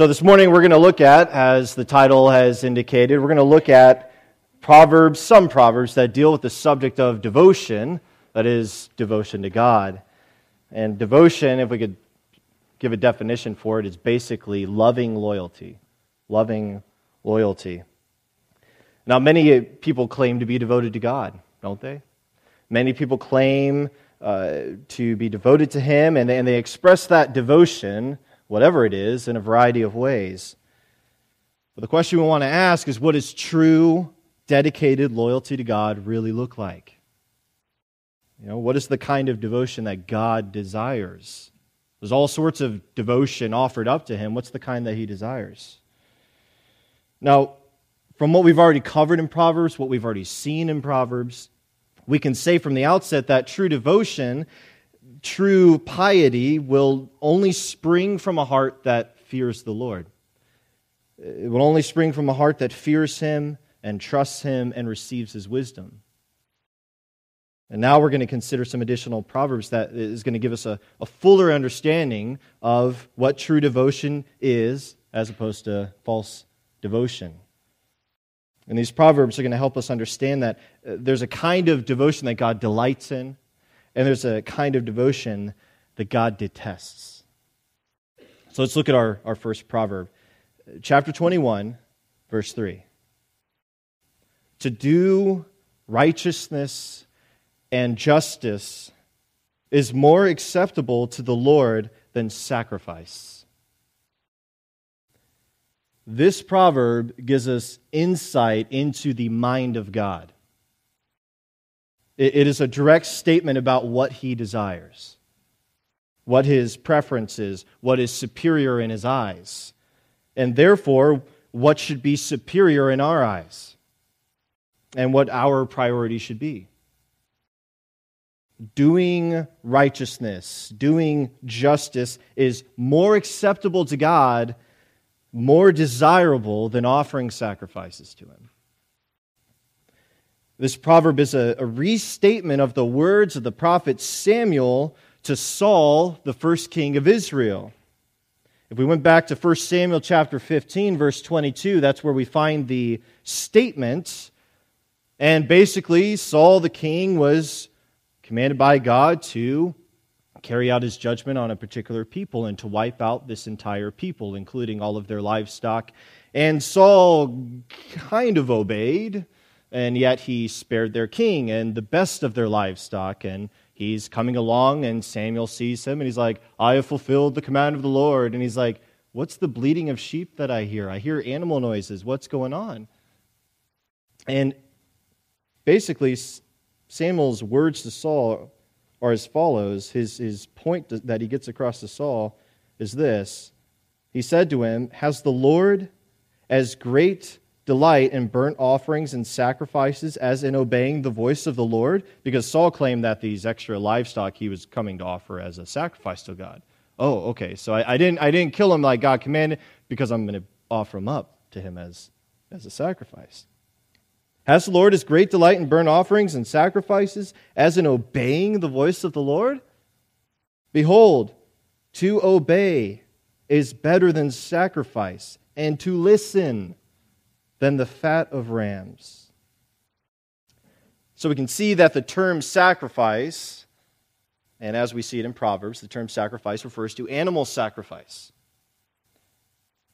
So, this morning we're going to look at, as the title has indicated, we're going to look at Proverbs, some Proverbs that deal with the subject of devotion, that is, devotion to God. And devotion, if we could give a definition for it, is basically loving loyalty. Loving loyalty. Now, many people claim to be devoted to God, don't they? Many people claim uh, to be devoted to Him, and they, and they express that devotion whatever it is, in a variety of ways. But the question we want to ask is what does true, dedicated loyalty to God really look like? You know, what is the kind of devotion that God desires? There's all sorts of devotion offered up to him. What's the kind that he desires? Now, from what we've already covered in Proverbs, what we've already seen in Proverbs, we can say from the outset that true devotion true piety will only spring from a heart that fears the Lord. It will only spring from a heart that fears Him and trusts Him and receives His wisdom. And now we're going to consider some additional proverbs that is going to give us a, a fuller understanding of what true devotion is as opposed to false devotion. And these proverbs are going to help us understand that uh, there's a kind of devotion that God delights in, and there's a kind of devotion that God detests. So let's look at our, our first proverb. Chapter 21, verse 3. To do righteousness and justice is more acceptable to the Lord than sacrifice. This proverb gives us insight into the mind of God. It is a direct statement about what he desires, what his preference is, what is superior in his eyes, and therefore what should be superior in our eyes, and what our priority should be. Doing righteousness, doing justice is more acceptable to God, more desirable than offering sacrifices to Him. This proverb is a, a, restatement of the words of the prophet Samuel to Saul, the first king of Israel. If we went back to 1 Samuel chapter 15, verse 22, that's where we find the statement. And basically, Saul the king was commanded by God to carry out his judgment on a particular people and to wipe out this entire people, including all of their livestock. And Saul kind of obeyed and yet he spared their king and the best of their livestock. And he's coming along, and Samuel sees him, and he's like, I have fulfilled the command of the Lord. And he's like, What's the bleating of sheep that I hear? I hear animal noises. What's going on? And basically, Samuel's words to Saul are as follows. His, his point that he gets across to Saul is this He said to him, Has the Lord as great delight in burnt offerings and sacrifices as in obeying the voice of the Lord? Because Saul claimed that these extra livestock he was coming to offer as a sacrifice to God. Oh, okay. So I, I didn't, I didn't kill him like God commanded because I'm going to offer him up to him as, as a sacrifice. Has the Lord his great delight in burnt offerings and sacrifices as in obeying the voice of the Lord? Behold, to obey is better than sacrifice, and to listen than the fat of rams. So we can see that the term sacrifice, and as we see it in Proverbs, the term sacrifice refers to animal sacrifice.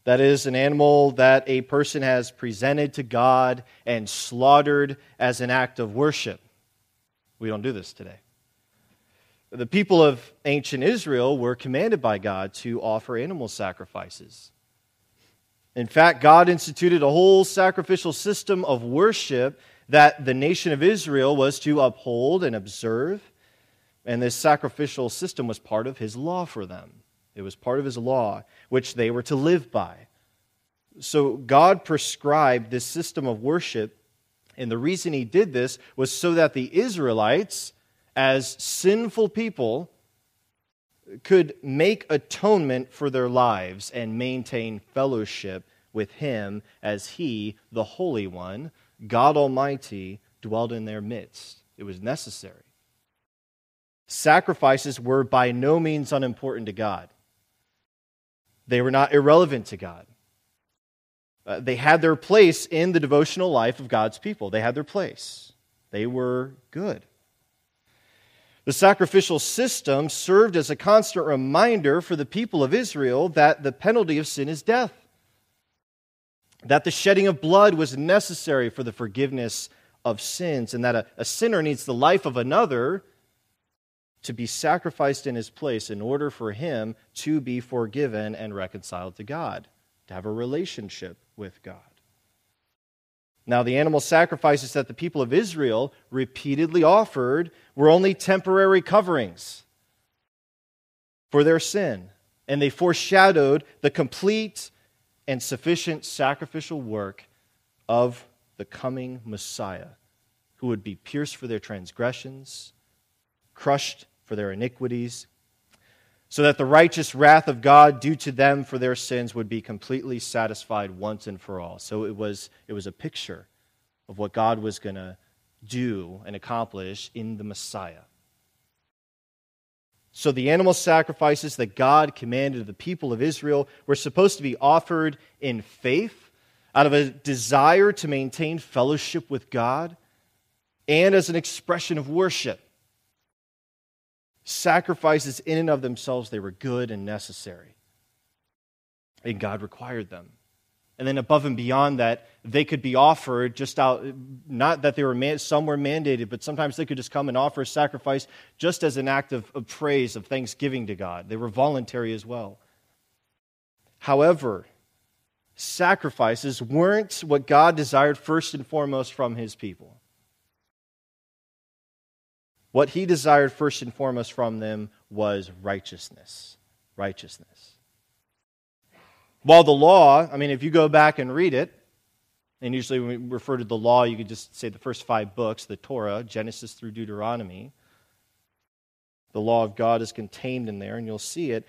That is, an animal that a person has presented to God and slaughtered as an act of worship. We don't do this today. The people of ancient Israel were commanded by God to offer animal sacrifices. In fact, God instituted a whole sacrificial system of worship that the nation of Israel was to uphold and observe. And this sacrificial system was part of his law for them. It was part of his law, which they were to live by. So God prescribed this system of worship. And the reason he did this was so that the Israelites, as sinful people, could make atonement for their lives and maintain fellowship with him as he, the Holy One, God Almighty, dwelled in their midst. It was necessary. Sacrifices were by no means unimportant to God. They were not irrelevant to God. Uh, they had their place in the devotional life of God's people. They had their place. They were good. The sacrificial system served as a constant reminder for the people of Israel that the penalty of sin is death, that the shedding of blood was necessary for the forgiveness of sins, and that a, a sinner needs the life of another to be sacrificed in his place in order for him to be forgiven and reconciled to God, to have a relationship with God. Now, the animal sacrifices that the people of Israel repeatedly offered were only temporary coverings for their sin, and they foreshadowed the complete and sufficient sacrificial work of the coming Messiah, who would be pierced for their transgressions, crushed for their iniquities, so that the righteous wrath of God due to them for their sins would be completely satisfied once and for all. So it was, it was a picture of what God was going to do and accomplish in the Messiah. So the animal sacrifices that God commanded the people of Israel were supposed to be offered in faith, out of a desire to maintain fellowship with God, and as an expression of worship sacrifices in and of themselves, they were good and necessary. And God required them. And then above and beyond that, they could be offered just out, not that they were, man, some were mandated, but sometimes they could just come and offer a sacrifice just as an act of, of praise, of thanksgiving to God. They were voluntary as well. However, sacrifices weren't what God desired first and foremost from his people. What he desired first and foremost from them was righteousness. Righteousness. While the law, I mean, if you go back and read it, and usually when we refer to the law, you could just say the first five books, the Torah, Genesis through Deuteronomy. The law of God is contained in there, and you'll see it.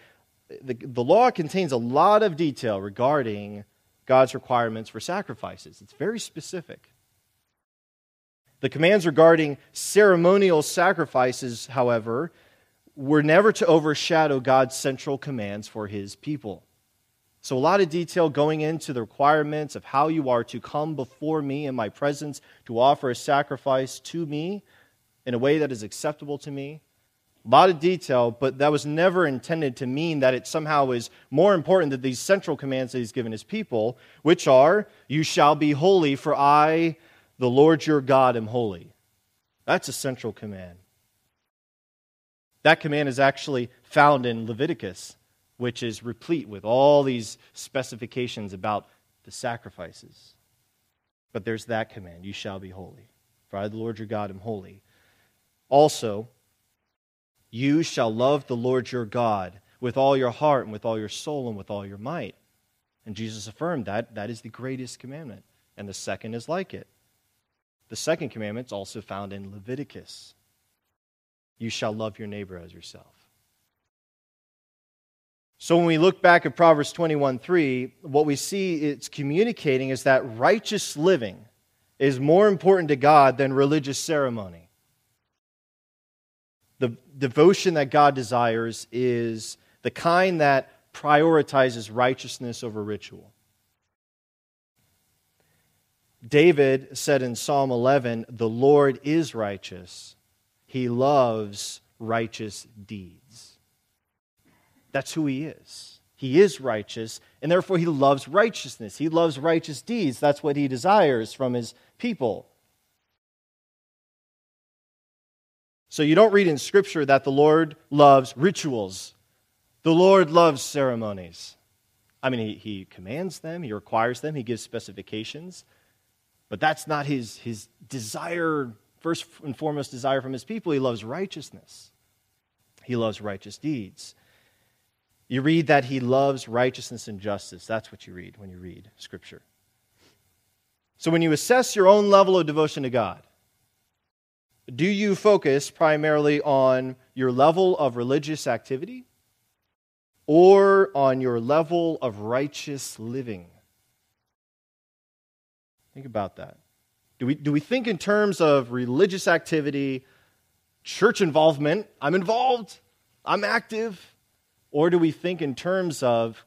The, the law contains a lot of detail regarding God's requirements for sacrifices. It's very specific. The commands regarding ceremonial sacrifices, however, were never to overshadow God's central commands for his people. So, a lot of detail going into the requirements of how you are to come before me in my presence to offer a sacrifice to me in a way that is acceptable to me. A lot of detail, but that was never intended to mean that it somehow is more important than these central commands that he's given his people, which are, You shall be holy, for I the Lord your God am holy. That's a central command. That command is actually found in Leviticus, which is replete with all these specifications about the sacrifices. But there's that command you shall be holy. For I, the Lord your God, am holy. Also, you shall love the Lord your God with all your heart and with all your soul and with all your might. And Jesus affirmed that that is the greatest commandment. And the second is like it the second commandment is also found in Leviticus you shall love your neighbor as yourself. So when we look back at Proverbs 21 3, what we see it's communicating is that righteous living is more important to God than religious ceremony. The devotion that God desires is the kind that prioritizes righteousness over ritual. David said in Psalm 11, The Lord is righteous. He loves righteous deeds. That's who he is. He is righteous, and therefore he loves righteousness. He loves righteous deeds. That's what he desires from his people. So you don't read in Scripture that the Lord loves rituals, the Lord loves ceremonies. I mean, he, he commands them, he requires them, he gives specifications. But that's not his, his desire, first and foremost desire from his people. He loves righteousness, he loves righteous deeds. You read that he loves righteousness and justice. That's what you read when you read Scripture. So when you assess your own level of devotion to God, do you focus primarily on your level of religious activity or on your level of righteous living? Think about that. Do we, do we think in terms of religious activity, church involvement? I'm involved, I'm active. Or do we think in terms of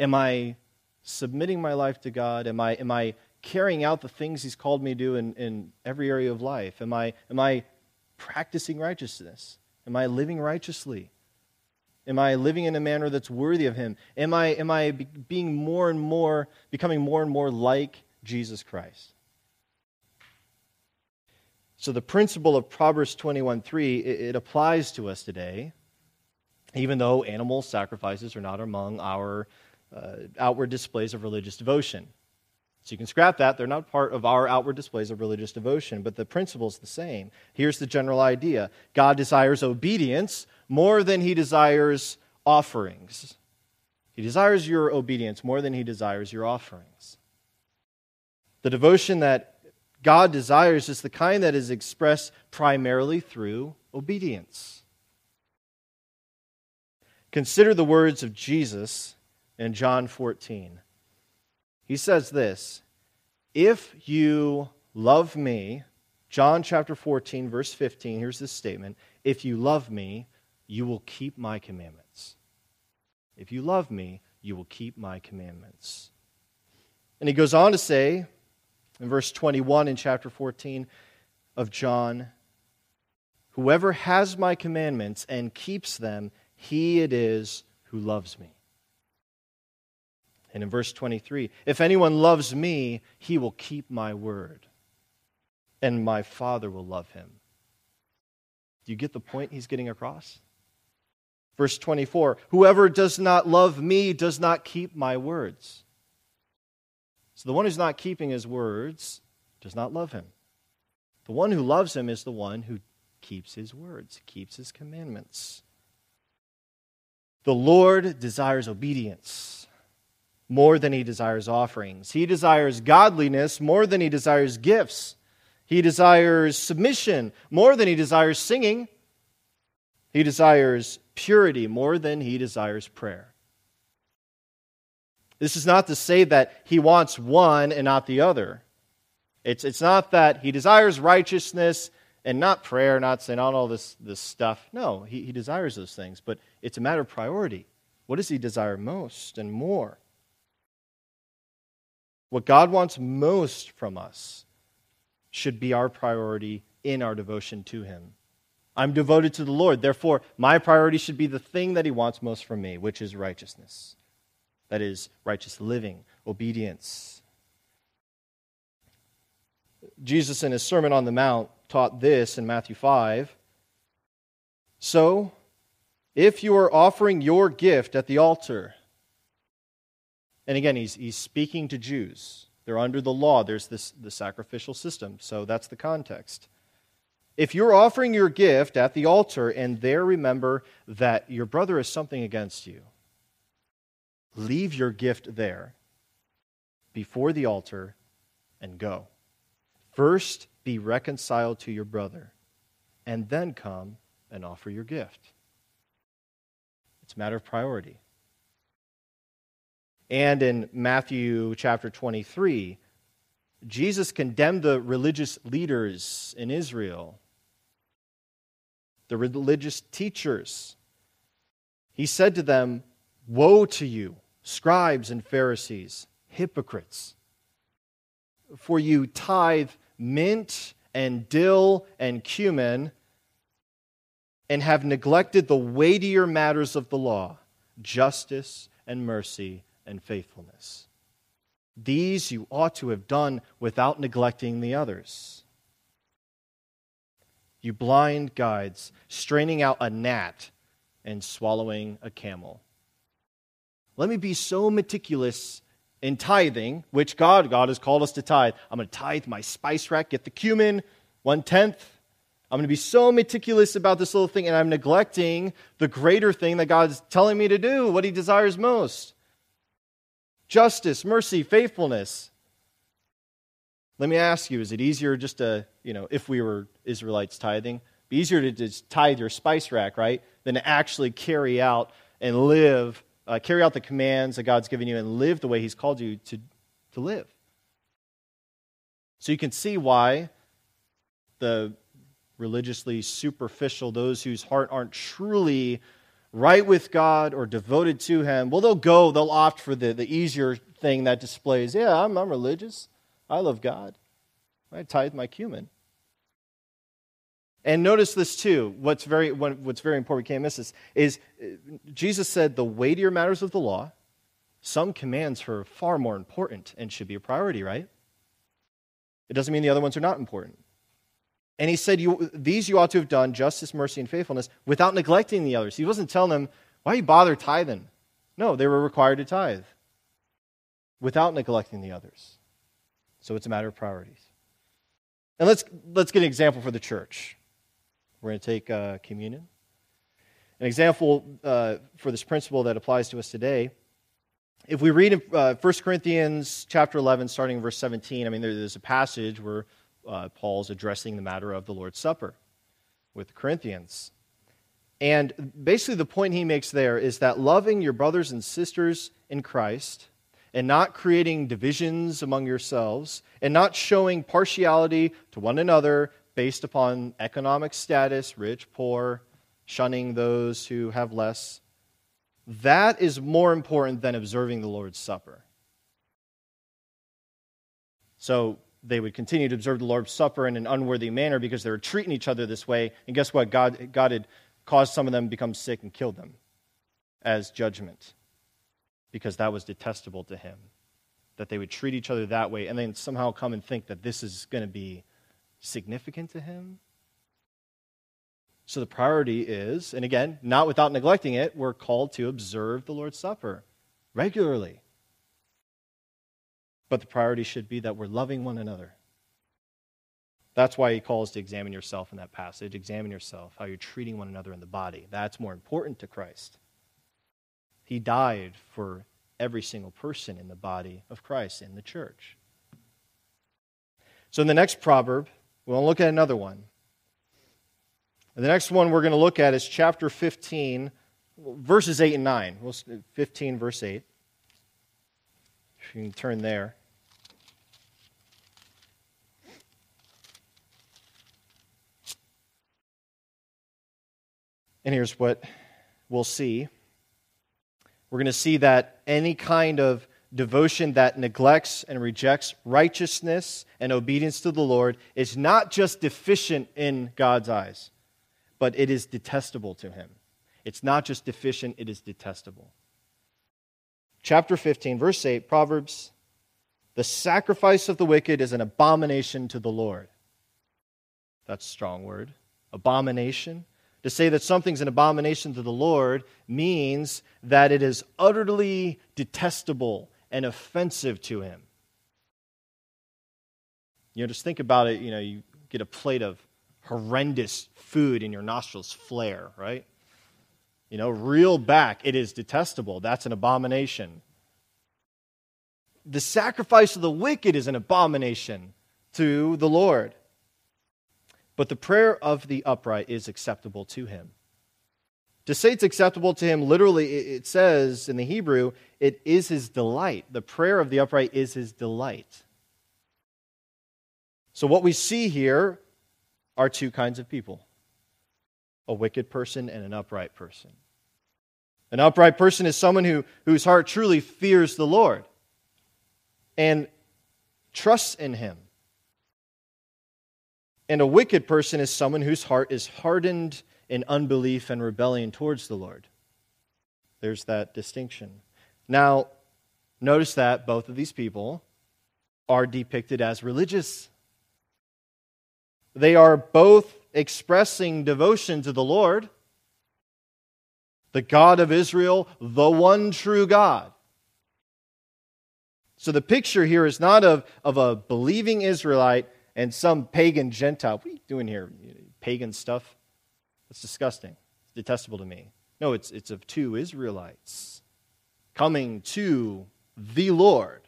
Am I submitting my life to God? Am I, am I carrying out the things He's called me to do in, in every area of life? Am I, am I practicing righteousness? Am I living righteously? Am I living in a manner that's worthy of Him? Am I, am I being more and more, becoming more and more like Jesus Christ? So the principle of Proverbs 21:3 it, it applies to us today, even though animal sacrifices are not among our uh, outward displays of religious devotion. So you can scrap that. They're not part of our outward displays of religious devotion, but the principle is the same. Here's the general idea God desires obedience more than he desires offerings. He desires your obedience more than he desires your offerings. The devotion that God desires is the kind that is expressed primarily through obedience. Consider the words of Jesus in John 14. He says this If you love me, John chapter 14, verse 15, here's this statement If you love me, you will keep my commandments. If you love me, you will keep my commandments. And he goes on to say in verse 21 in chapter 14 of John Whoever has my commandments and keeps them, he it is who loves me. And in verse 23, if anyone loves me, he will keep my word, and my Father will love him. Do you get the point he's getting across? Verse 24, whoever does not love me does not keep my words. So the one who's not keeping his words does not love him. The one who loves him is the one who keeps his words, keeps his commandments. The Lord desires obedience more than he desires offerings. He desires godliness more than he desires gifts. He desires submission more than he desires singing. He desires purity more than he desires prayer. This is not to say that he wants one and not the other. It's, it's not that he desires righteousness and not prayer, not saying on all this, this stuff. No, he, he desires those things, but it's a matter of priority. What does he desire most and more? What God wants most from us should be our priority in our devotion to Him. I'm devoted to the Lord. Therefore, my priority should be the thing that He wants most from me, which is righteousness. That is, righteous living, obedience. Jesus, in his Sermon on the Mount, taught this in Matthew 5. So, if you are offering your gift at the altar, and again, he's, he's speaking to Jews. They're under the law. There's this the sacrificial system. So that's the context. If you're offering your gift at the altar and there remember that your brother is something against you, leave your gift there before the altar and go. First, be reconciled to your brother, and then come and offer your gift. It's a matter of priority. And in Matthew chapter 23, Jesus condemned the religious leaders in Israel, the religious teachers. He said to them, Woe to you, scribes and Pharisees, hypocrites! For you tithe mint and dill and cumin and have neglected the weightier matters of the law justice and mercy and faithfulness. These you ought to have done without neglecting the others. You blind guides, straining out a gnat and swallowing a camel. Let me be so meticulous in tithing, which God, God has called us to tithe. I'm going to tithe my spice rack, get the cumin, one tenth. I'm going to be so meticulous about this little thing, and I'm neglecting the greater thing that God's telling me to do, what He desires most justice, mercy, faithfulness. Let me ask you, is it easier just to, you know, if we were Israelites tithing, be easier to just tithe your spice rack, right, than to actually carry out and live, uh, carry out the commands that God's given you and live the way He's called you to, to live? So you can see why the religiously superficial, those whose heart aren't truly right with God or devoted to Him, well, they'll go, they'll opt for the, the easier thing that displays, yeah, I'm, I'm religious. I love God. I tithe my cumin. And notice this too. What's very, what's very important, we can't miss this, is uh, Jesus said the weightier matters of the law, some commands are far more important and should be a priority, right? It doesn't mean the other ones are not important. And he said, you, These you ought to have done, justice, mercy, and faithfulness, without neglecting the others. He wasn't telling them, Why you bother tithing? No, they were required to tithe without neglecting the others. So it's a matter of priorities. And let's, let's get an example for the church. We're going to take uh, communion. An example uh, for this principle that applies to us today. If we read in uh, 1 Corinthians chapter 11, starting in verse 17, I mean, there's a passage where uh, Paul's addressing the matter of the Lord's Supper with the Corinthians. And basically, the point he makes there is that loving your brothers and sisters in Christ and not creating divisions among yourselves and not showing partiality to one another based upon economic status, rich, poor, shunning those who have less, that is more important than observing the Lord's Supper. So, they would continue to observe the Lord's Supper in an unworthy manner because they were treating each other this way. And guess what? God, God had caused some of them to become sick and killed them as judgment because that was detestable to him. That they would treat each other that way and then somehow come and think that this is going to be significant to him. So the priority is, and again, not without neglecting it, we're called to observe the Lord's Supper regularly. But the priority should be that we're loving one another. That's why he calls to examine yourself in that passage. Examine yourself, how you're treating one another in the body. That's more important to Christ. He died for every single person in the body of Christ, in the church. So, in the next proverb, we'll look at another one. And the next one we're going to look at is chapter 15, verses 8 and 9. 15, verse 8. If you can turn there. And here's what we'll see. We're going to see that any kind of devotion that neglects and rejects righteousness and obedience to the Lord is not just deficient in God's eyes, but it is detestable to Him. It's not just deficient, it is detestable chapter 15, verse 8, Proverbs The sacrifice of the wicked is an abomination to the Lord. That's a strong word. Abomination. To say that something's an abomination to the Lord means that it is utterly detestable and offensive to Him. You know, just think about it. You know, you get a plate of horrendous food and your nostrils flare, right? You know, reel back. It is detestable. That's an abomination. The sacrifice of the wicked is an abomination to the Lord. But the prayer of the upright is acceptable to him. To say it's acceptable to him, literally, it says in the Hebrew, it is his delight. The prayer of the upright is his delight. So, what we see here are two kinds of people a wicked person and an upright person. An upright person is someone who, whose heart truly fears the Lord and trusts in him. And a wicked person is someone whose heart is hardened in unbelief and rebellion towards the Lord. There's that distinction. Now, notice that both of these people are depicted as religious. They are both expressing devotion to the Lord, the God of Israel, the one true God. So the picture here is not of, of a believing Israelite and some pagan Gentile. What are you doing here? Pagan stuff? That's disgusting. It's detestable to me. No, it's, it's of two Israelites coming to the Lord,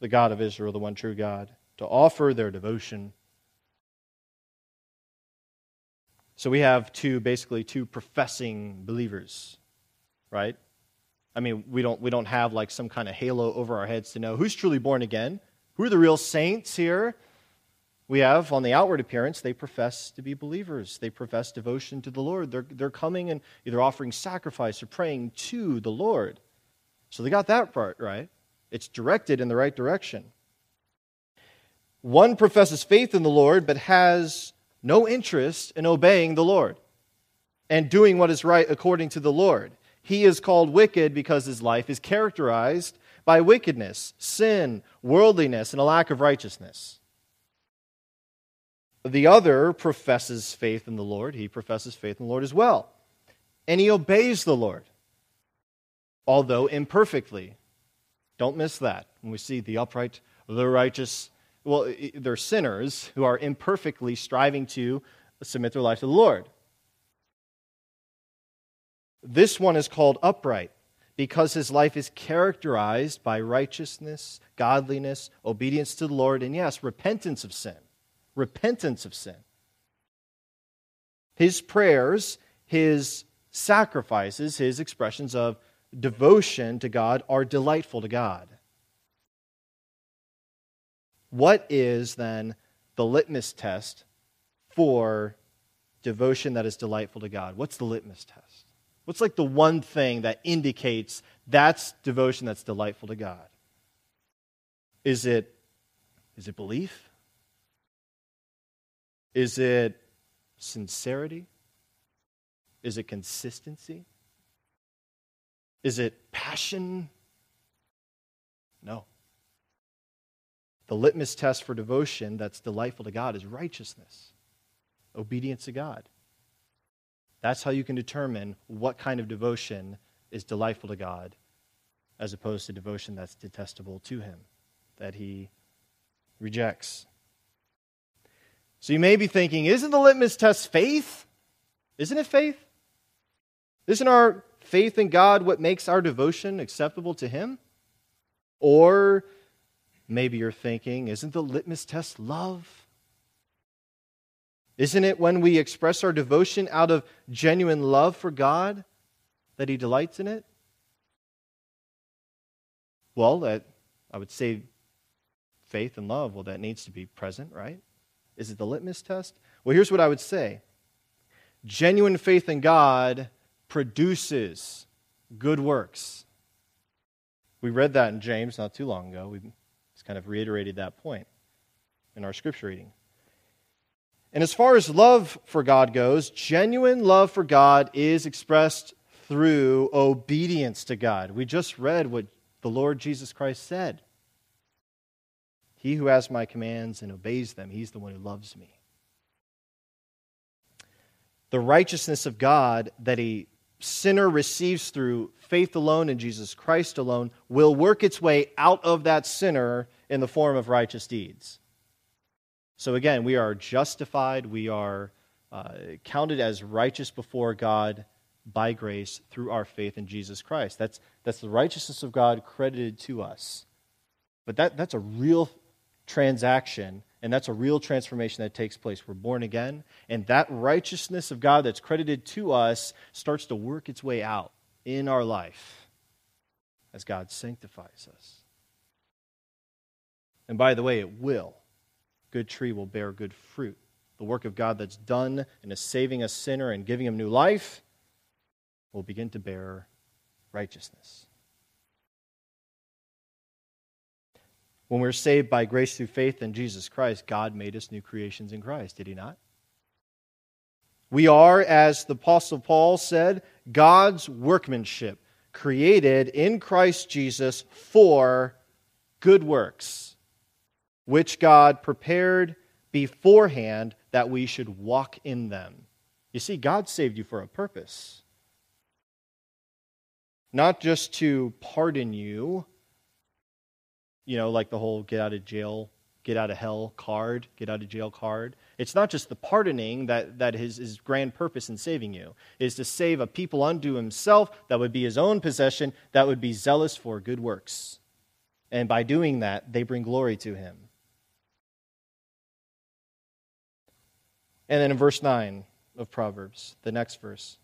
the God of Israel, the one true God, to offer their devotion So we have two, basically, two professing believers, right? I mean, we don't, we don't have like some kind of halo over our heads to know who's truly born again, who are the real saints here. We have, on the outward appearance, they profess to be believers. They profess devotion to the Lord. They're, they're coming and either offering sacrifice or praying to the Lord. So they got that part right. It's directed in the right direction. One professes faith in the Lord, but has no interest in obeying the Lord and doing what is right according to the Lord. He is called wicked because his life is characterized by wickedness, sin, worldliness, and a lack of righteousness. The other professes faith in the Lord. He professes faith in the Lord as well. And he obeys the Lord, although imperfectly. Don't miss that. When we see the upright, the righteous, well, they're sinners who are imperfectly striving to submit their life to the Lord. This one is called upright because his life is characterized by righteousness, godliness, obedience to the Lord, and yes, repentance of sin repentance of sin. His prayers, his sacrifices, his expressions of devotion to God are delightful to God. What is then the litmus test for devotion that is delightful to God? What's the litmus test? What's like the one thing that indicates that's devotion that's delightful to God? Is it is it belief? Is it sincerity? Is it consistency? Is it passion? No. The litmus test for devotion that's delightful to God is righteousness, obedience to God. That's how you can determine what kind of devotion is delightful to God as opposed to devotion that's detestable to Him, that He rejects. So you may be thinking, isn't the litmus test faith? Isn't it faith? Isn't our faith in God what makes our devotion acceptable to Him? Or maybe you're thinking, isn't the litmus test love? Isn't it when we express our devotion out of genuine love for God that He delights in it? Well, that I would say faith and love, well, that needs to be present, right? Is it the litmus test? Well, here's what I would say genuine faith in God produces good works. We read that in James not too long ago. We just kind of reiterated that point in our scripture reading. And as far as love for God goes, genuine love for God is expressed through obedience to God. We just read what the Lord Jesus Christ said. He who has my commands and obeys them, he's the one who loves me. The righteousness of God that a sinner receives through faith alone in Jesus Christ alone will work its way out of that sinner in the form of righteous deeds. So again, we are justified, we are uh, counted as righteous before God by grace through our faith in Jesus Christ. That's, that's the righteousness of God credited to us. But that, that's a real transaction, and that's a real transformation that takes place. We're born again, and that righteousness of God that's credited to us starts to work its way out in our life as God sanctifies us. And by the way, it will. Good tree will bear good fruit. The work of God that's done in saving a sinner and giving him new life will begin to bear righteousness. When we're saved by grace through faith in Jesus Christ, God made us new creations in Christ, did He not? We are, as the Apostle Paul said, God's workmanship, created in Christ Jesus for good works, which God prepared beforehand that we should walk in them. You see, God saved you for a purpose. Not just to pardon you you know, like the whole get out of jail, get out of hell card, get out of jail card. It's not just the pardoning that, that his, his grand purpose in saving you is to save a people unto himself that would be his own possession, that would be zealous for good works. And by doing that, they bring glory to him. And then in verse 9 of Proverbs, the next verse.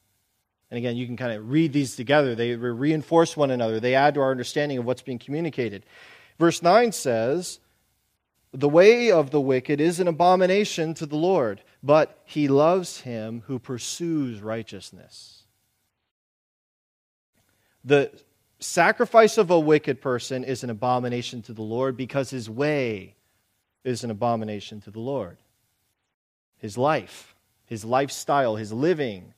And again, you can kind of read these together. They reinforce one another, they add to our understanding of what's being communicated. Verse 9 says, The way of the wicked is an abomination to the Lord, but he loves him who pursues righteousness. The sacrifice of a wicked person is an abomination to the Lord because his way is an abomination to the Lord. His life, his lifestyle, his living.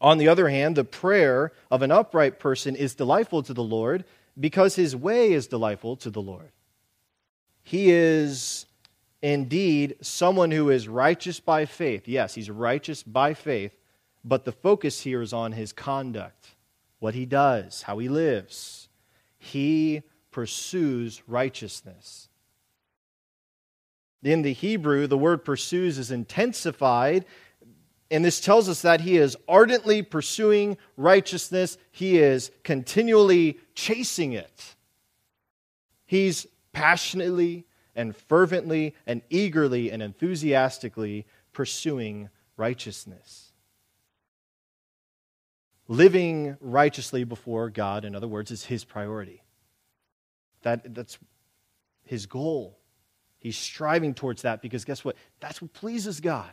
On the other hand, the prayer of an upright person is delightful to the Lord because his way is delightful to the Lord. He is indeed someone who is righteous by faith. Yes, he's righteous by faith, but the focus here is on his conduct, what he does, how he lives. He pursues righteousness. In the Hebrew, the word pursues is intensified, and this tells us that he is ardently pursuing righteousness. He is continually chasing it. He's passionately and fervently and eagerly and enthusiastically pursuing righteousness. Living righteously before God, in other words, is his priority. That, that's his goal. He's striving towards that because guess what? That's what pleases God.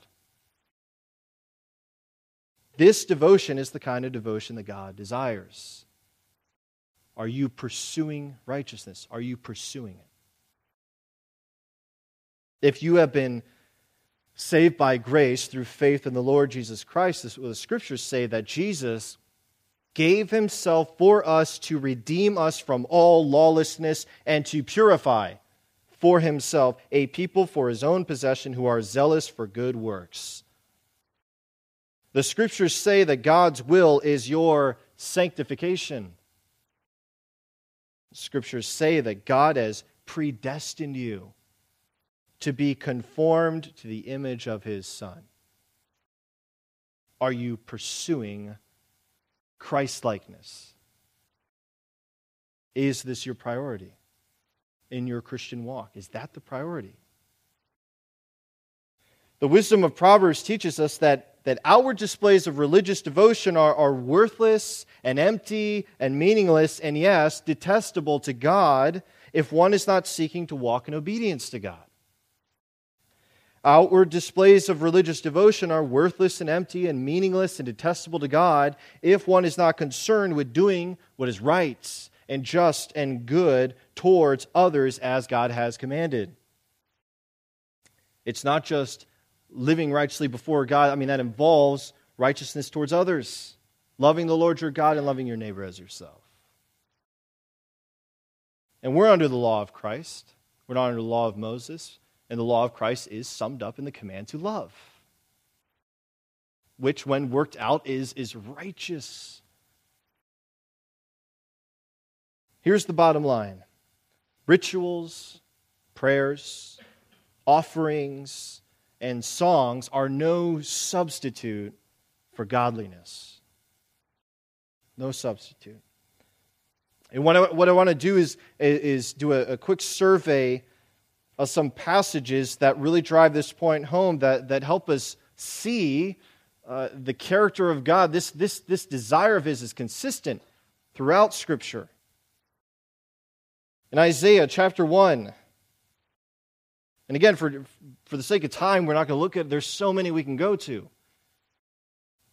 This devotion is the kind of devotion that God desires. Are you pursuing righteousness? Are you pursuing it? If you have been saved by grace through faith in the Lord Jesus Christ, the scriptures say that Jesus gave himself for us to redeem us from all lawlessness and to purify for himself a people for his own possession who are zealous for good works. The scriptures say that God's will is your sanctification. The scriptures say that God has predestined you to be conformed to the image of his Son. Are you pursuing Christlikeness? Is this your priority in your Christian walk? Is that the priority? The wisdom of Proverbs teaches us that, that outward displays of religious devotion are, are worthless and empty and meaningless and, yes, detestable to God if one is not seeking to walk in obedience to God. Outward displays of religious devotion are worthless and empty and meaningless and detestable to God if one is not concerned with doing what is right and just and good towards others as God has commanded. It's not just living righteously before God, I mean, that involves righteousness towards others, loving the Lord your God and loving your neighbor as yourself. And we're under the law of Christ, we're not under the law of Moses, and the law of Christ is summed up in the command to love, which, when worked out, is, is righteous. Here's the bottom line rituals, prayers, offerings, and songs are no substitute for godliness. No substitute. And what I, what I want to do is, is do a, a quick survey of some passages that really drive this point home, that, that help us see uh, the character of God. This, this, this desire of His is consistent throughout Scripture. In Isaiah chapter 1, and again, for, for the sake of time, we're not going to look at There's so many we can go to.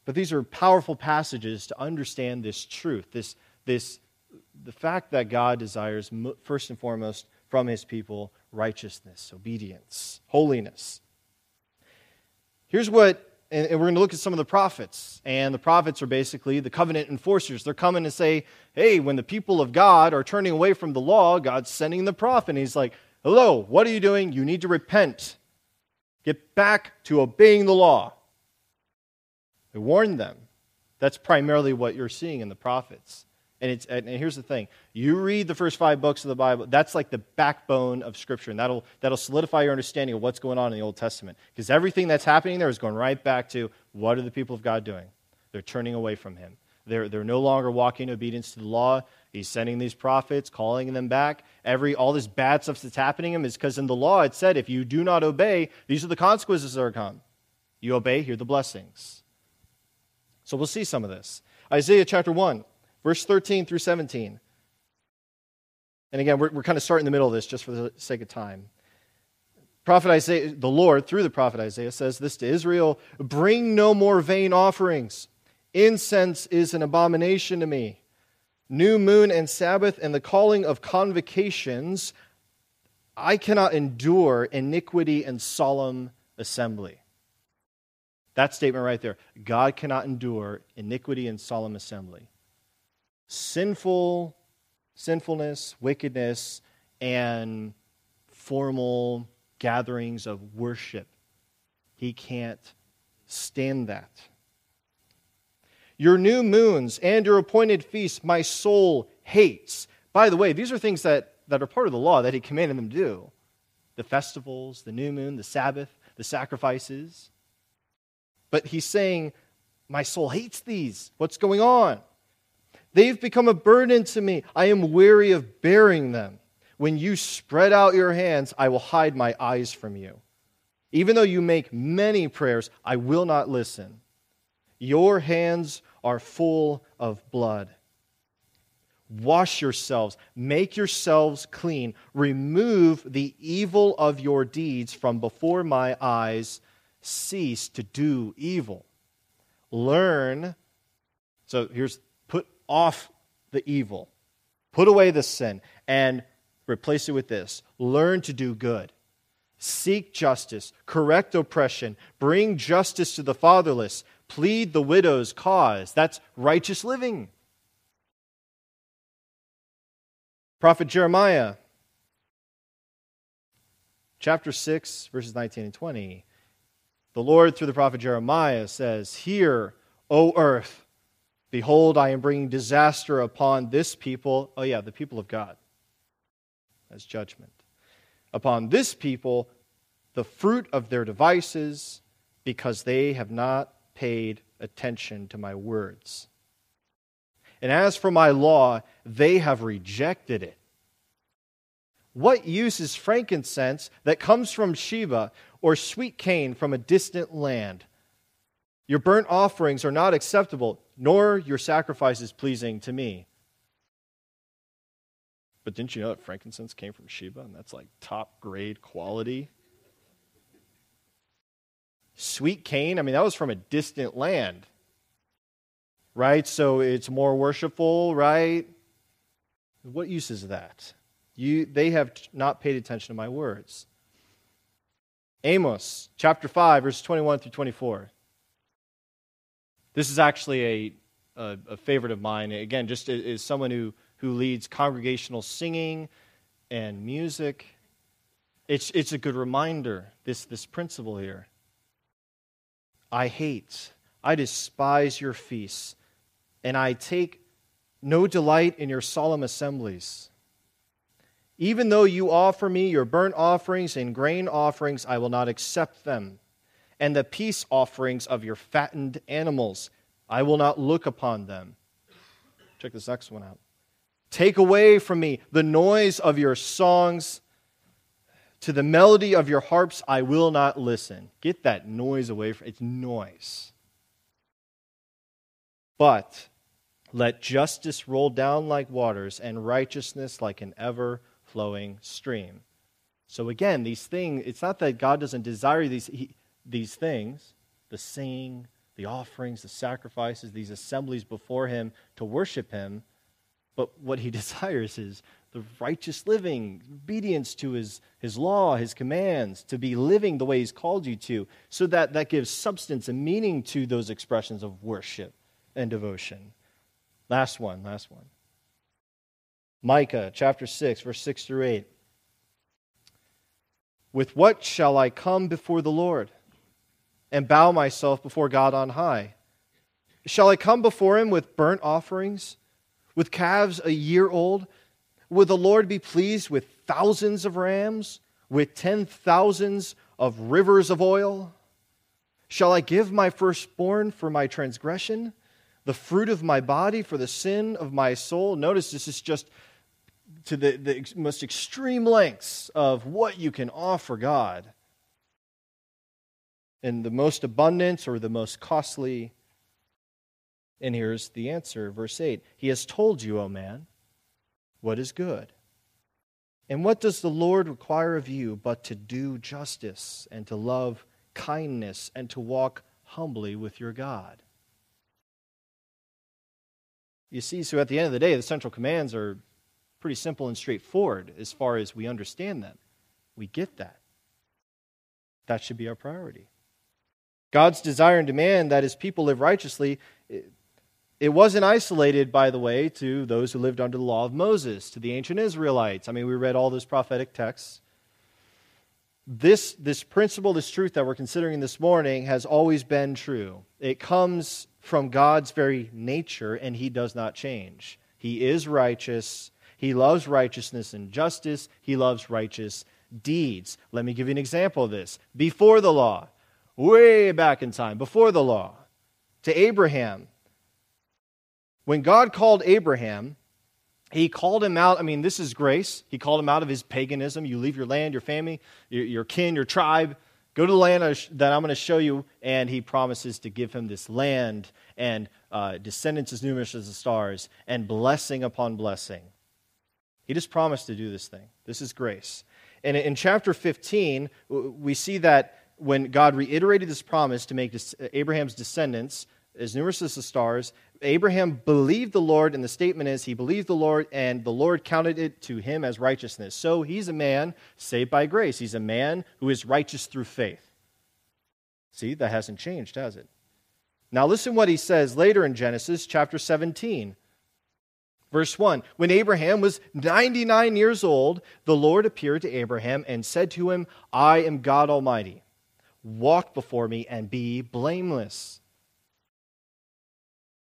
But these are powerful passages to understand this truth, this, this, the fact that God desires, first and foremost, from his people righteousness, obedience, holiness. Here's what, and we're going to look at some of the prophets. And the prophets are basically the covenant enforcers. They're coming to say, hey, when the people of God are turning away from the law, God's sending the prophet. And he's like, Hello, what are you doing? You need to repent. Get back to obeying the law. I warned them. That's primarily what you're seeing in the prophets. And, it's, and here's the thing you read the first five books of the Bible, that's like the backbone of Scripture, and that'll, that'll solidify your understanding of what's going on in the Old Testament. Because everything that's happening there is going right back to what are the people of God doing? They're turning away from Him. They're, they're no longer walking in obedience to the law. He's sending these prophets, calling them back. Every all this bad stuff that's happening to him is because in the law it said if you do not obey, these are the consequences that are come. You obey, here the blessings. So we'll see some of this. Isaiah chapter 1, verse 13 through 17. And again, we're, we're kind of starting in the middle of this just for the sake of time. Prophet Isaiah, the Lord, through the prophet Isaiah, says this to Israel Bring no more vain offerings. Incense is an abomination to me. New moon and Sabbath and the calling of convocations, I cannot endure iniquity and solemn assembly. That statement right there. God cannot endure iniquity and solemn assembly. Sinful, sinfulness, wickedness, and formal gatherings of worship. He can't stand that. Your new moons and your appointed feasts, my soul hates. By the way, these are things that, that are part of the law that he commanded them to do the festivals, the new moon, the Sabbath, the sacrifices. But he's saying, My soul hates these. What's going on? They've become a burden to me. I am weary of bearing them. When you spread out your hands, I will hide my eyes from you. Even though you make many prayers, I will not listen. Your hands are full of blood. Wash yourselves, make yourselves clean, remove the evil of your deeds from before my eyes, cease to do evil. Learn. So here's put off the evil, put away the sin, and replace it with this learn to do good. Seek justice, correct oppression, bring justice to the fatherless, plead the widow's cause. That's righteous living. Prophet Jeremiah, chapter 6, verses 19 and 20. The Lord, through the prophet Jeremiah, says, Hear, O earth, behold, I am bringing disaster upon this people. Oh, yeah, the people of God, as judgment. Upon this people, the fruit of their devices, because they have not paid attention to my words. And as for my law, they have rejected it. What use is frankincense that comes from Sheba or sweet cane from a distant land? Your burnt offerings are not acceptable, nor your sacrifices pleasing to me. But didn't you know that frankincense came from Sheba and that's like top grade quality? Sweet cane, I mean, that was from a distant land, right? So it's more worshipful, right? What use is that? You, they have not paid attention to my words. Amos chapter 5, verses 21 through 24. This is actually a, a, a favorite of mine. Again, just as someone who, who leads congregational singing and music, it's, it's a good reminder, this, this principle here. I hate, I despise your feasts, and I take no delight in your solemn assemblies. Even though you offer me your burnt offerings and grain offerings, I will not accept them. And the peace offerings of your fattened animals, I will not look upon them. Check this next one out. Take away from me the noise of your songs to the melody of your harps, I will not listen. Get that noise away from it's noise. But let justice roll down like waters and righteousness like an ever flowing stream. So again, these things, it's not that God doesn't desire these, he, these things, the singing, the offerings, the sacrifices, these assemblies before Him to worship Him, but what He desires is the righteous living, obedience to his, his law, his commands, to be living the way he's called you to, so that that gives substance and meaning to those expressions of worship and devotion. Last one, last one. Micah chapter 6, verse 6 through 8. With what shall I come before the Lord and bow myself before God on high? Shall I come before him with burnt offerings, with calves a year old? Would the Lord be pleased with thousands of rams, with ten thousands of rivers of oil? Shall I give my firstborn for my transgression, the fruit of my body for the sin of my soul? Notice this is just to the, the most extreme lengths of what you can offer God. And the most abundant or the most costly. And here's the answer, verse 8 He has told you, O man what is good. And what does the Lord require of you but to do justice and to love kindness and to walk humbly with your God? You see, so at the end of the day, the central commands are pretty simple and straightforward as far as we understand them. We get that. That should be our priority. God's desire and demand that his people live righteously, eh, it, wasn't isolated, by the way, to those who lived under the law of Moses, to the ancient Israelites. I mean, we read all those prophetic texts. This, this principle, this truth that we're considering this morning, has always been true. It comes from God's very nature, and he does not change. He is righteous. He loves righteousness and justice. He loves righteous deeds. Let me give you an example of this. Before the law, way back in time, before the law, to Abraham, when God called Abraham, he called him out. I mean, this is grace. He called him out of his paganism. You leave your land, your family, your, your kin, your tribe, go to the land that I'm going to show you. And he promises to give him this land and uh, descendants as numerous as the stars and blessing upon blessing. He just promised to do this thing. This is grace. And in chapter 15, we see that when God reiterated this promise to make Abraham's descendants as numerous as the stars, Abraham believed the Lord, and the statement is he believed the Lord, and the Lord counted it to him as righteousness. So he's a man saved by grace. He's a man who is righteous through faith. See, that hasn't changed, has it? Now listen what he says later in Genesis chapter 17. Verse 1 When Abraham was 99 years old, the Lord appeared to Abraham and said to him, I am God Almighty. Walk before me and be blameless.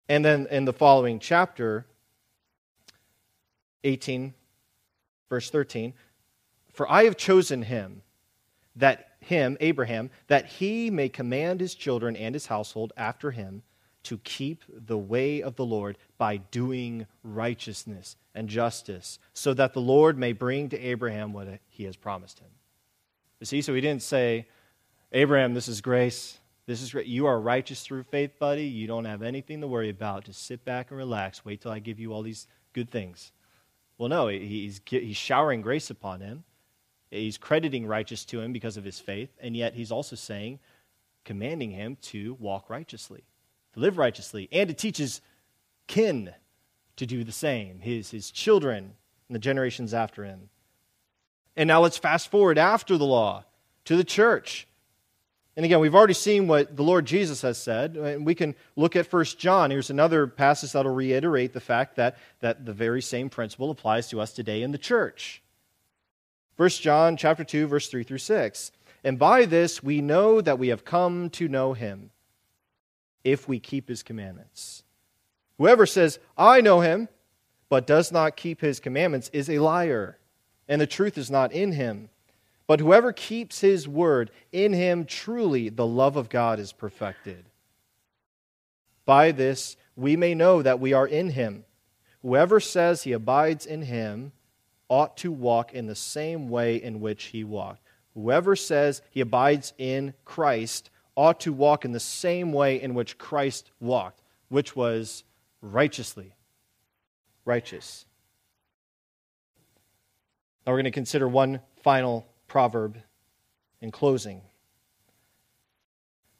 And then in the following chapter, 18, verse 13, For I have chosen him, that him, Abraham, that he may command his children and his household after him to keep the way of the Lord by doing righteousness and justice, so that the Lord may bring to Abraham what he has promised him. You see, so he didn't say, Abraham, this is grace. This is great. You are righteous through faith, buddy. You don't have anything to worry about. Just sit back and relax. Wait till I give you all these good things. Well, no, he's, he's showering grace upon him. He's crediting righteous to him because of his faith, and yet he's also saying, commanding him to walk righteously, to live righteously, and to teach his kin to do the same, his, his children and the generations after him. And now let's fast forward after the law to the church. And again, we've already seen what the Lord Jesus has said. And we can look at 1 John. Here's another passage that'll reiterate the fact that, that the very same principle applies to us today in the church. 1 John chapter 2, verse 3 through 6. And by this we know that we have come to know him, if we keep his commandments. Whoever says, I know him, but does not keep his commandments, is a liar, and the truth is not in him. But whoever keeps his word, in him truly the love of God is perfected. By this we may know that we are in him. Whoever says he abides in him ought to walk in the same way in which he walked. Whoever says he abides in Christ ought to walk in the same way in which Christ walked, which was righteously. Righteous. Now we're going to consider one final proverb in closing.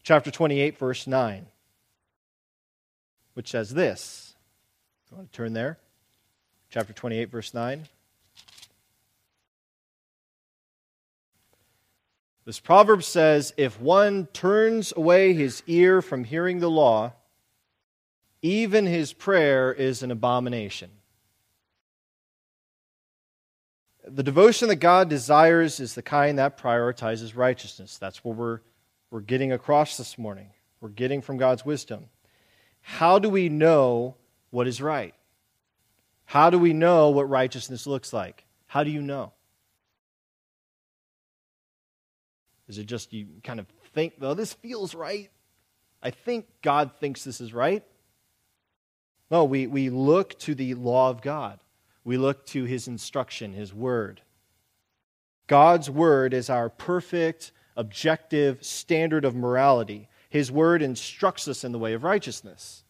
Chapter 28, verse 9, which says this. I want to turn there. Chapter 28, verse 9. This proverb says if one turns away his ear from hearing the law, even his prayer is an abomination. The devotion that God desires is the kind that prioritizes righteousness. That's what we're, we're getting across this morning. We're getting from God's wisdom. How do we know what is right? How do we know what righteousness looks like? How do you know? Is it just you kind of think, well, this feels right? I think God thinks this is right. No, we, we look to the law of God we look to his instruction, his word. God's word is our perfect, objective standard of morality. His word instructs us in the way of righteousness.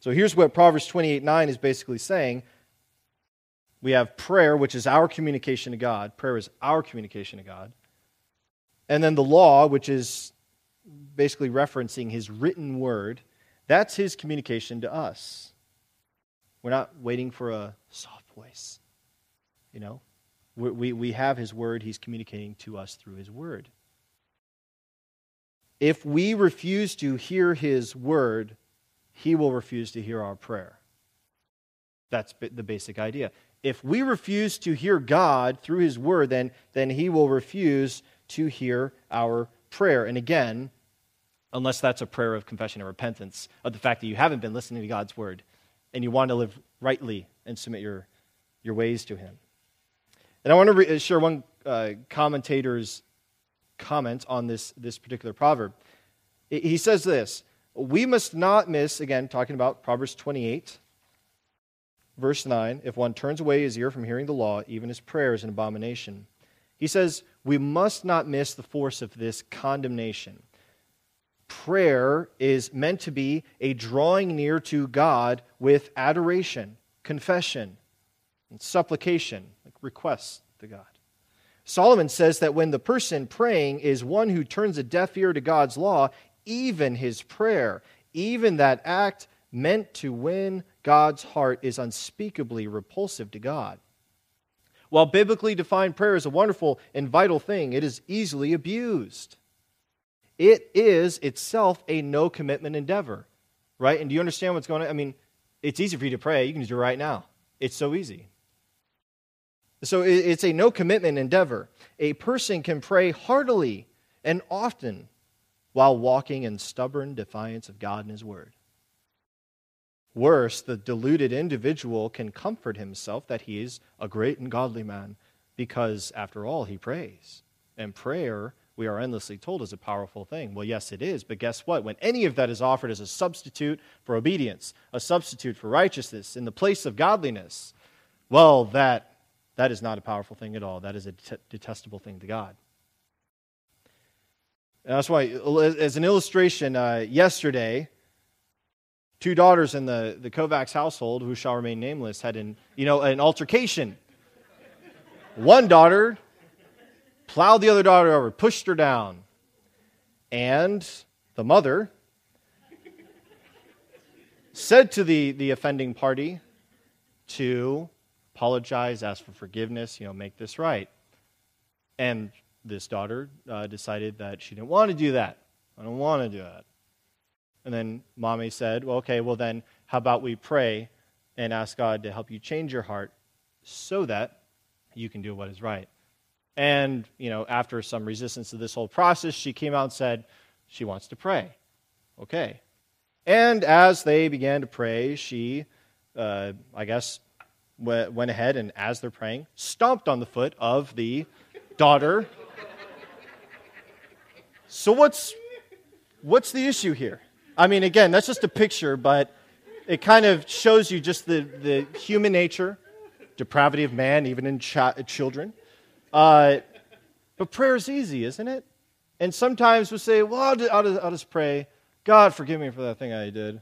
So here's what Proverbs 28 9 is basically saying We have prayer, which is our communication to God. Prayer is our communication to God. And then the law, which is basically referencing his written word, that's his communication to us. We're not waiting for a soft voice. You know, we, we, we have his word, he's communicating to us through his word. If we refuse to hear his word, he will refuse to hear our prayer. That's the basic idea. If we refuse to hear God through his word, then, then he will refuse to hear our prayer. And again, unless that's a prayer of confession and repentance of the fact that you haven't been listening to God's word and you want to live rightly and submit your, your ways to him. And I want to re- share one uh, commentator's comment on this, this particular proverb. He says this We must not miss, again, talking about Proverbs 28, verse 9, if one turns away his ear from hearing the law, even his prayer is an abomination. He says, We must not miss the force of this condemnation. Prayer is meant to be a drawing near to God with adoration, confession, and supplication, like requests to God. Solomon says that when the person praying is one who turns a deaf ear to God's law, even his prayer, even that act meant to win God's heart, is unspeakably repulsive to God. While biblically defined prayer is a wonderful and vital thing, it is easily abused. It is itself a no commitment endeavor, right? And do you understand what's going on? I mean, it's easy for you to pray. You can do it right now. It's so easy. So it's a no commitment endeavor. A person can pray heartily and often while walking in stubborn defiance of God and His Word. Worse, the deluded individual can comfort himself that he is a great and godly man because, after all, he prays. And prayer, we are endlessly told, is a powerful thing. Well, yes, it is. But guess what? When any of that is offered as a substitute for obedience, a substitute for righteousness in the place of godliness, well, that that is not a powerful thing at all. That is a detestable thing to God. And that's why, as an illustration, uh, yesterday, two daughters in the, the Kovacs household, who shall remain nameless, had an, you know, an altercation. One daughter plowed the other daughter over, pushed her down. And the mother said to the, the offending party to apologize, ask for forgiveness, you know, make this right. And this daughter uh, decided that she didn't want to do that. I don't want to do that. And then mommy said, well, okay, well, then how about we pray and ask God to help you change your heart so that you can do what is right. And, you know, after some resistance to this whole process, she came out and said she wants to pray. Okay. And as they began to pray, she, uh, I guess, went ahead and, as they're praying, stomped on the foot of the daughter. So, what's, what's the issue here? I mean, again, that's just a picture, but it kind of shows you just the, the human nature, depravity of man, even in ch- children. Uh, but prayer is easy, isn't it? And sometimes we say, well, I'll just, I'll, just, I'll just pray, God, forgive me for that thing I did,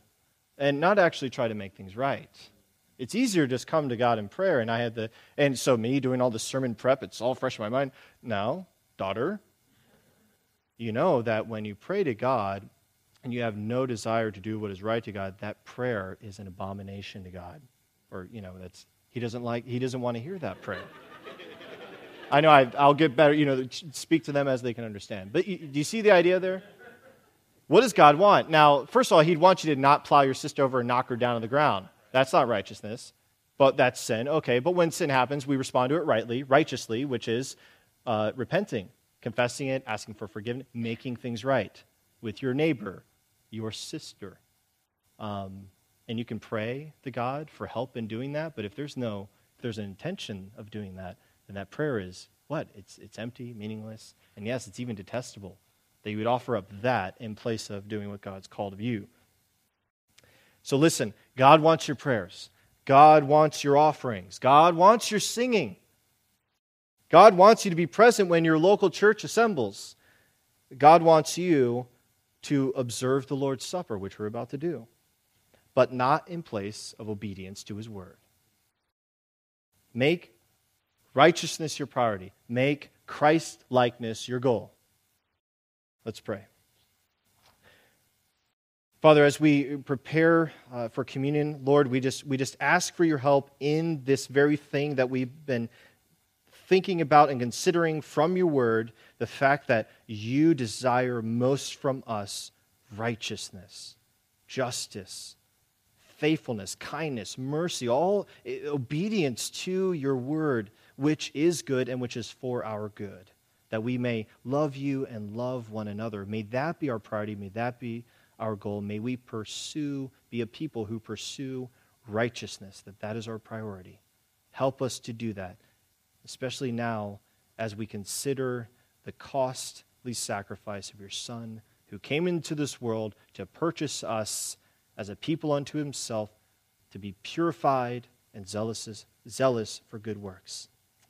and not actually try to make things right. It's easier to just come to God in prayer. And I had the, and so me doing all the sermon prep, it's all fresh in my mind. Now, daughter, you know that when you pray to God and you have no desire to do what is right to God, that prayer is an abomination to God. Or, you know, that's, he doesn't like, he doesn't want to hear that prayer. I know I, will get better, you know, speak to them as they can understand. But you, do you see the idea there? What does God want? Now, first of all, He'd want you to not plow your sister over and knock her down to the ground. That's not righteousness, but that's sin. Okay, but when sin happens, we respond to it rightly, righteously, which is uh, repenting, confessing it, asking for forgiveness, making things right with your neighbor, your sister. Um, and you can pray to God for help in doing that, but if there's no, if there's an intention of doing that, then that prayer is what? It's, it's empty, meaningless, and yes, it's even detestable that you would offer up that in place of doing what God's called of you. So listen, God wants your prayers. God wants your offerings. God wants your singing. God wants you to be present when your local church assembles. God wants you to observe the Lord's Supper, which we're about to do, but not in place of obedience to his word. Make righteousness your priority. Make Christ likeness your goal. Let's pray. Father, as we prepare uh, for communion, Lord, we just, we just ask for your help in this very thing that we've been thinking about and considering from your word the fact that you desire most from us righteousness, justice, faithfulness, kindness, mercy, all eh, obedience to your word, which is good and which is for our good, that we may love you and love one another. May that be our priority. May that be our goal. May we pursue, be a people who pursue righteousness, that that is our priority. Help us to do that, especially now as we consider the costly sacrifice of your Son who came into this world to purchase us as a people unto himself, to be purified and zealous, zealous for good works.